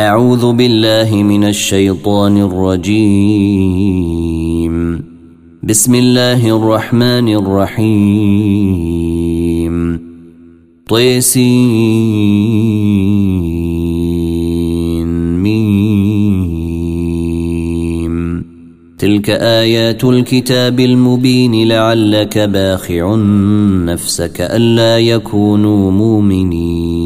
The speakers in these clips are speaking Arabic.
أعوذ بالله من الشيطان الرجيم. بسم الله الرحمن الرحيم. طيسين. ميم. تلك آيات الكتاب المبين لعلك باخع نفسك ألا يكونوا مؤمنين.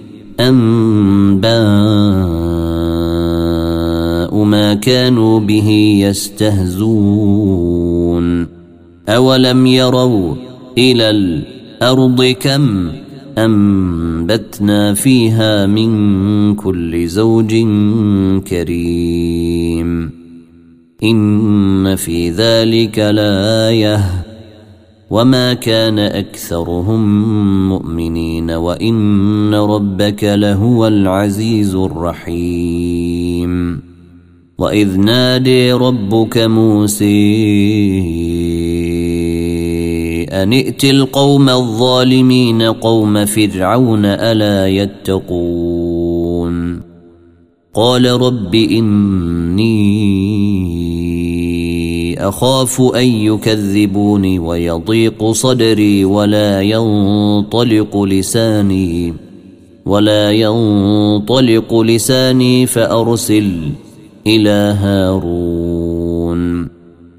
أنباء ما كانوا به يستهزون. أولم يروا إلى الأرض كم أنبتنا فيها من كل زوج كريم. إن في ذلك لآيةٌ. وما كان اكثرهم مؤمنين وان ربك لهو العزيز الرحيم واذ نادي ربك موسى ان ائت القوم الظالمين قوم فرعون الا يتقون قال رب اني أخاف أن يكذبوني ويضيق صدري ولا ينطلق لساني ولا ينطلق لساني فأرسل إلى هارون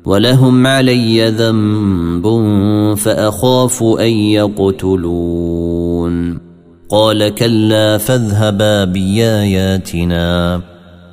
ولهم علي ذنب فأخاف أن يقتلون قال كلا فاذهبا بآياتنا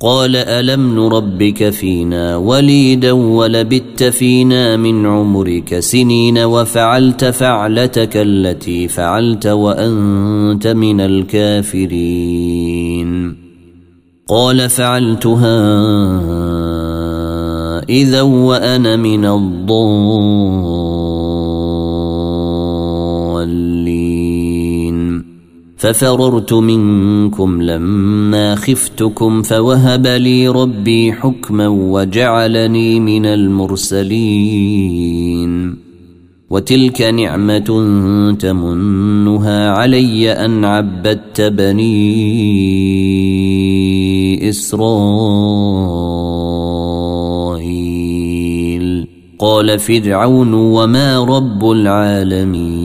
قال ألم نربك فينا وليدا ولبت فينا من عمرك سنين وفعلت فعلتك التي فعلت وأنت من الكافرين. قال فعلتها إذا وأنا من الضالين. ففررت منكم لما خفتكم فوهب لي ربي حكما وجعلني من المرسلين. وتلك نعمة تمنها علي أن عبدت بني إسرائيل. قال فرعون وما رب العالمين.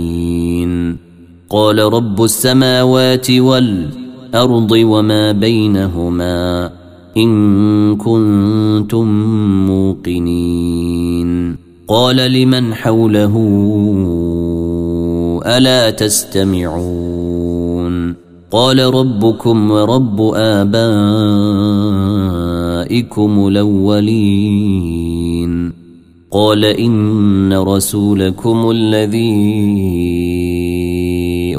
قال رب السماوات والأرض وما بينهما إن كنتم موقنين. قال لمن حوله ألا تستمعون؟ قال ربكم ورب آبائكم الأولين. قال إن رسولكم الذي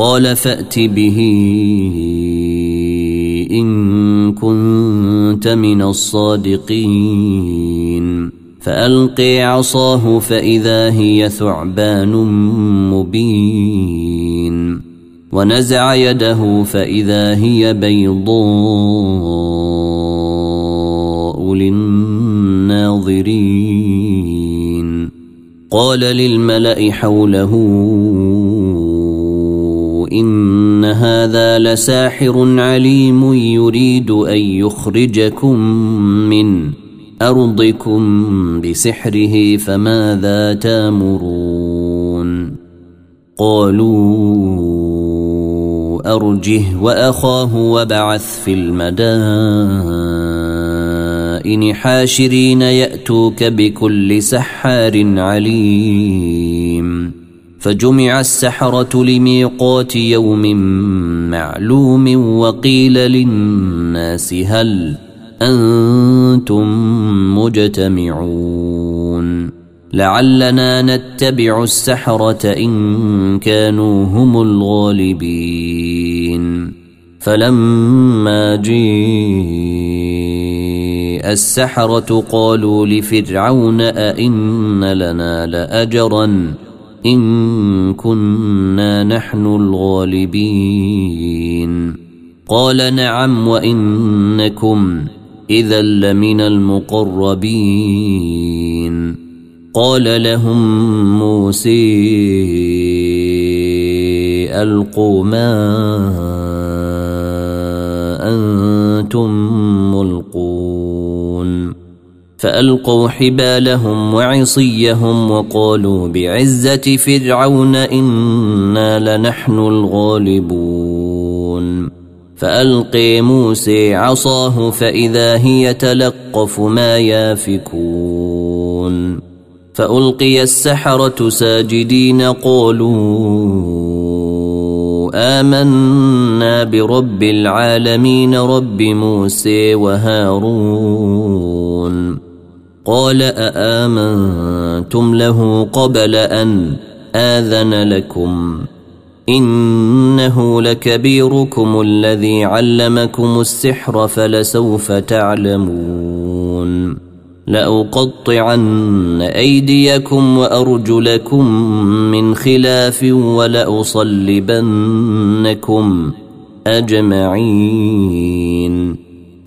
قال فأت به إن كنت من الصادقين. فألقي عصاه فإذا هي ثعبان مبين. ونزع يده فإذا هي بيضاء للناظرين. قال للملأ حوله هذا لساحر عليم يريد أن يخرجكم من أرضكم بسحره فماذا تامرون؟ قالوا أرجه وأخاه وبعث في المدائن حاشرين يأتوك بكل سحار عليم. فجمع السحرة لميقات يوم معلوم وقيل للناس هل أنتم مجتمعون. لعلنا نتبع السحرة إن كانوا هم الغالبين. فلما جيء السحرة قالوا لفرعون أئن لنا لأجرا إن كنا نحن الغالبين. قال نعم وإنكم إذا لمن المقربين. قال لهم موسى ألقوا ما أنتم فألقوا حبالهم وعصيهم وقالوا بعزة فرعون إنا لنحن الغالبون. فألقي موسى عصاه فإذا هي تلقف ما يافكون. فألقي السحرة ساجدين قالوا آمنا برب العالمين رب موسى وهارون. قال أآمنتم له قبل أن آذن لكم؟ إنه لكبيركم الذي علمكم السحر فلسوف تعلمون. لأقطعن أيديكم وأرجلكم من خلاف ولأصلبنكم أجمعين.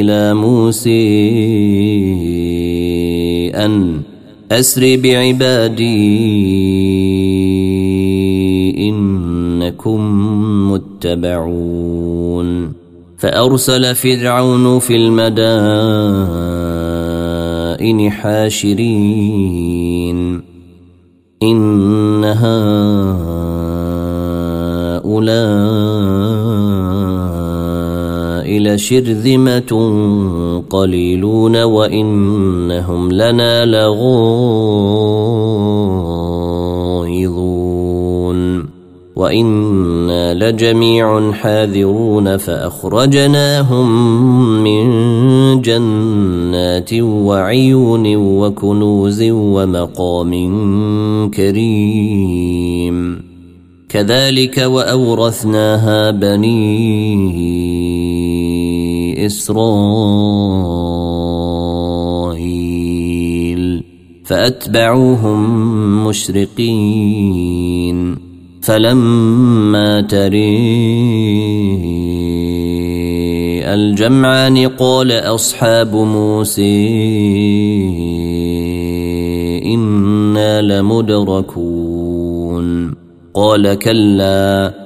إلى موسى أن أسر بعبادي إنكم متبعون. فأرسل فرعون في المدائن حاشرين. إن هؤلاء لشرذمة قليلون وإنهم لنا لغائظون وإنا لجميع حاذرون فأخرجناهم من جنات وعيون وكنوز ومقام كريم. كذلك وأورثناها بني إسرائيل فأتبعوهم مشرقين فلما تري الجمعان قال أصحاب موسى إنا لمدركون قال كلا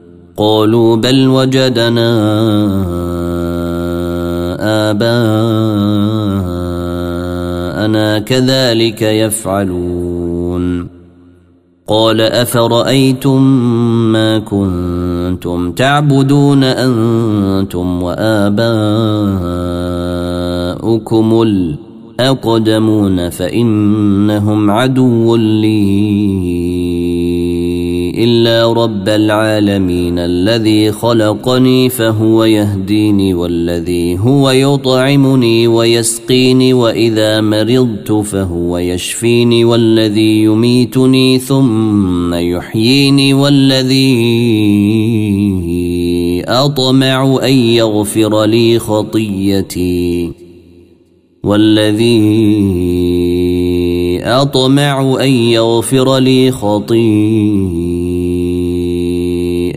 قالوا بل وجدنا آباءنا كذلك يفعلون. قال أفرأيتم ما كنتم تعبدون أنتم وآباؤكم الأرض أقدمون فإنهم عدو لي. إلا رب العالمين الذي خلقني فهو يهديني والذي هو يطعمني ويسقيني وإذا مرضت فهو يشفيني والذي يميتني ثم يحييني والذي أطمع أن يغفر لي خطيتي والذي أطمع أن يغفر لي خطيئتي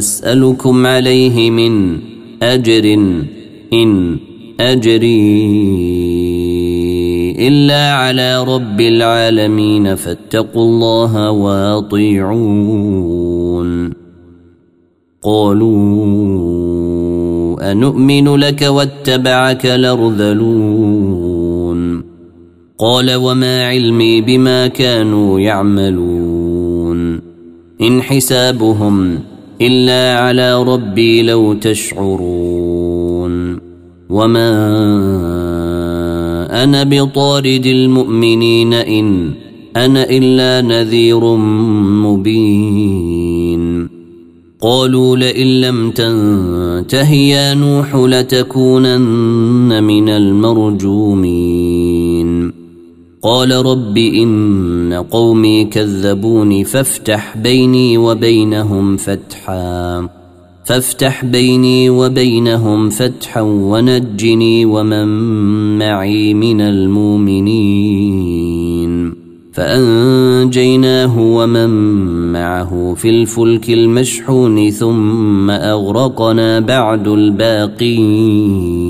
أسألكم عليه من أجر إن أجري إلا على رب العالمين فاتقوا الله وأطيعون. قالوا أنؤمن لك واتبعك لرذلون. قال وما علمي بما كانوا يعملون. إن حسابهم إلا على ربي لو تشعرون. وما أنا بطارد المؤمنين إن أنا إلا نذير مبين. قالوا لئن لم تنته يا نوح لتكونن من المرجومين. قال رب إن قومي كذبوني فافتح بيني وبينهم فتحا فافتح بيني وبينهم فتحا ونجني ومن معي من المؤمنين فأنجيناه ومن معه في الفلك المشحون ثم أغرقنا بعد الباقين.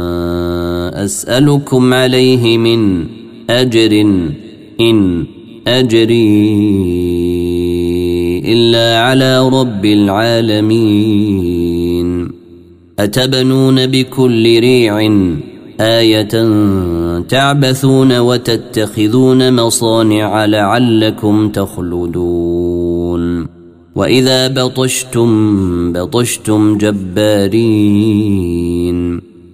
أسألكم عليه من أجر إن أجري إلا على رب العالمين. أتبنون بكل ريع آية تعبثون وتتخذون مصانع لعلكم تخلدون. وإذا بطشتم بطشتم جبارين.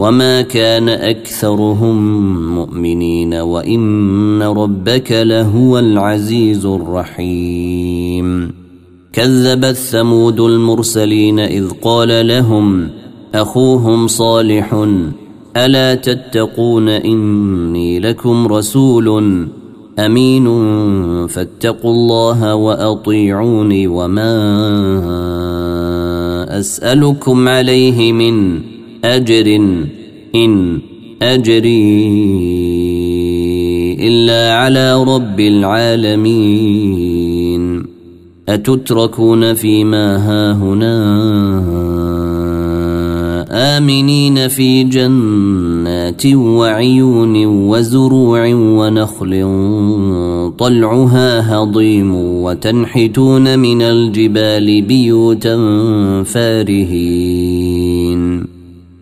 وما كان اكثرهم مؤمنين وان ربك لهو العزيز الرحيم كذبت ثمود المرسلين اذ قال لهم اخوهم صالح الا تتقون اني لكم رسول امين فاتقوا الله واطيعوني وما اسالكم عليه من أجر إن أجري إلا على رب العالمين. أتتركون فيما هاهنا؟ آمنين في جنات وعيون وزروع ونخل طلعها هضيم وتنحتون من الجبال بيوتا فارهين.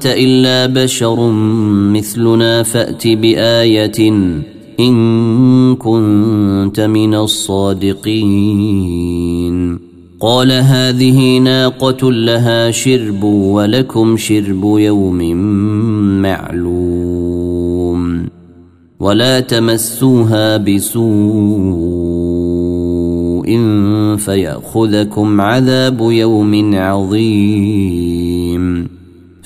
أنت إلا بشر مثلنا فأت بآية إن كنت من الصادقين. قال هذه ناقة لها شرب ولكم شرب يوم معلوم. ولا تمسوها بسوء فيأخذكم عذاب يوم عظيم.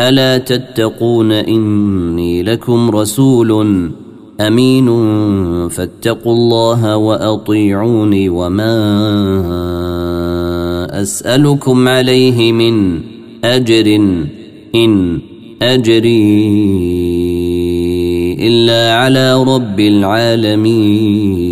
ألا تتقون إني لكم رسول أمين فاتقوا الله وأطيعوني وما أسألكم عليه من أجر إن أجري إلا على رب العالمين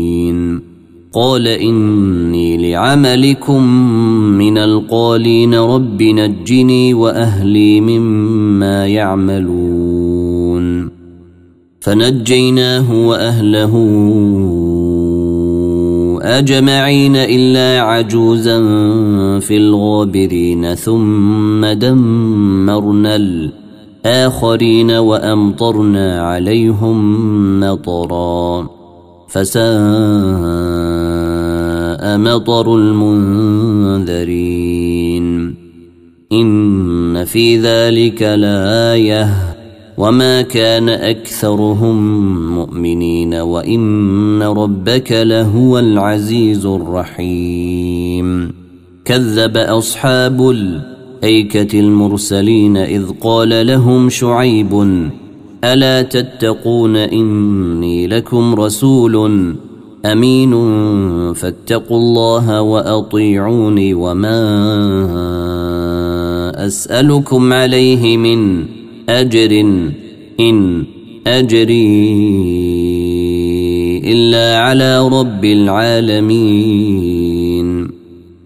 قال إني لعملكم من القالين رب نجني وأهلي مما يعملون. فنجيناه وأهله أجمعين إلا عجوزا في الغابرين ثم دمرنا الآخرين وأمطرنا عليهم مطرا. فساء مطر المنذرين. إن في ذلك لآيةٌ. وما كان أكثرهم مؤمنين. وإن ربك لهو العزيز الرحيم. كذب أصحاب الأيكة المرسلين إذ قال لهم شعيب ألا تتقون إني لكم رسول أمين فاتقوا الله وأطيعوني وما أسألكم عليه من أجر إن أجري إلا على رب العالمين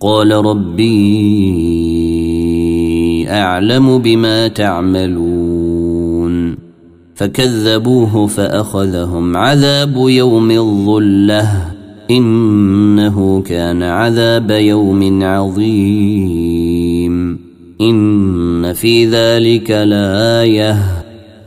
قال ربي أعلم بما تعملون. فكذبوه فأخذهم عذاب يوم الظلة. إنه كان عذاب يوم عظيم. إن في ذلك لآية.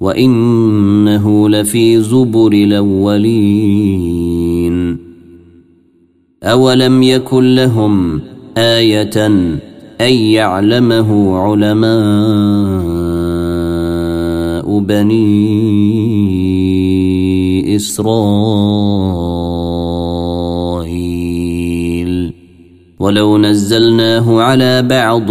وانه لفي زبر الاولين اولم يكن لهم إيه ان يعلمه علماء بني اسرائيل ولو نزلناه على بعض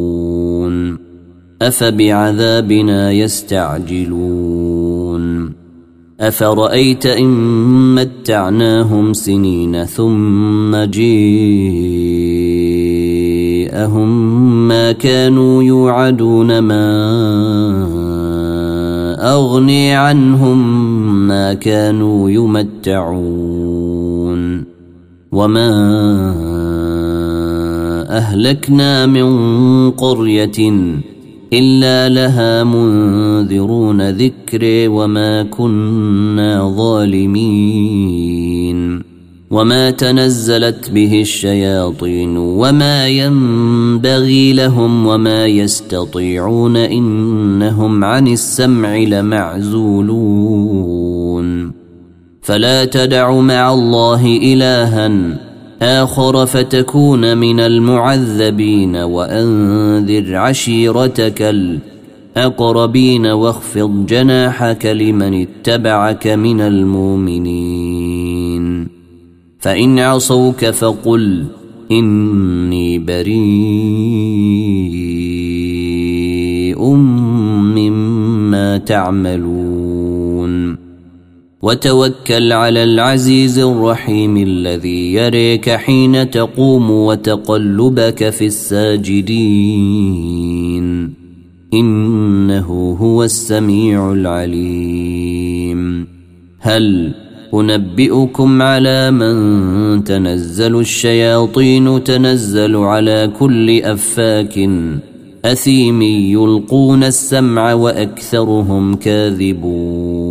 أفبعذابنا يستعجلون؟ أفرأيت إن متعناهم سنين ثم جيءهم ما كانوا يوعدون ما أغني عنهم ما كانوا يمتعون. وما أهلكنا من قرية الا لها منذرون ذكر وما كنا ظالمين وما تنزلت به الشياطين وما ينبغي لهم وما يستطيعون انهم عن السمع لمعزولون فلا تدع مع الله الها آخر فتكون من المعذبين وأنذر عشيرتك الأقربين واخفض جناحك لمن اتبعك من المؤمنين. فإن عصوك فقل إني بريء مما تعملون. وتوكل على العزيز الرحيم الذي يريك حين تقوم وتقلبك في الساجدين. إنه هو السميع العليم. هل أنبئكم على من تنزل الشياطين تنزل على كل أفاك أثيم يلقون السمع وأكثرهم كاذبون.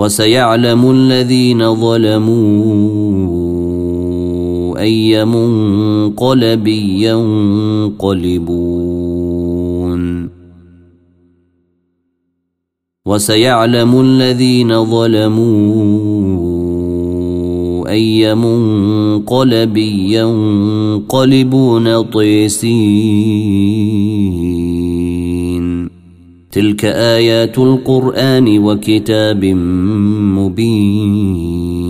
وسيعلم الذين ظلموا أي منقلب ينقلبون. وسيعلم الذين ظلموا أي منقلب ينقلبون طيسين. تلك آيات القرآن وكتاب مبين.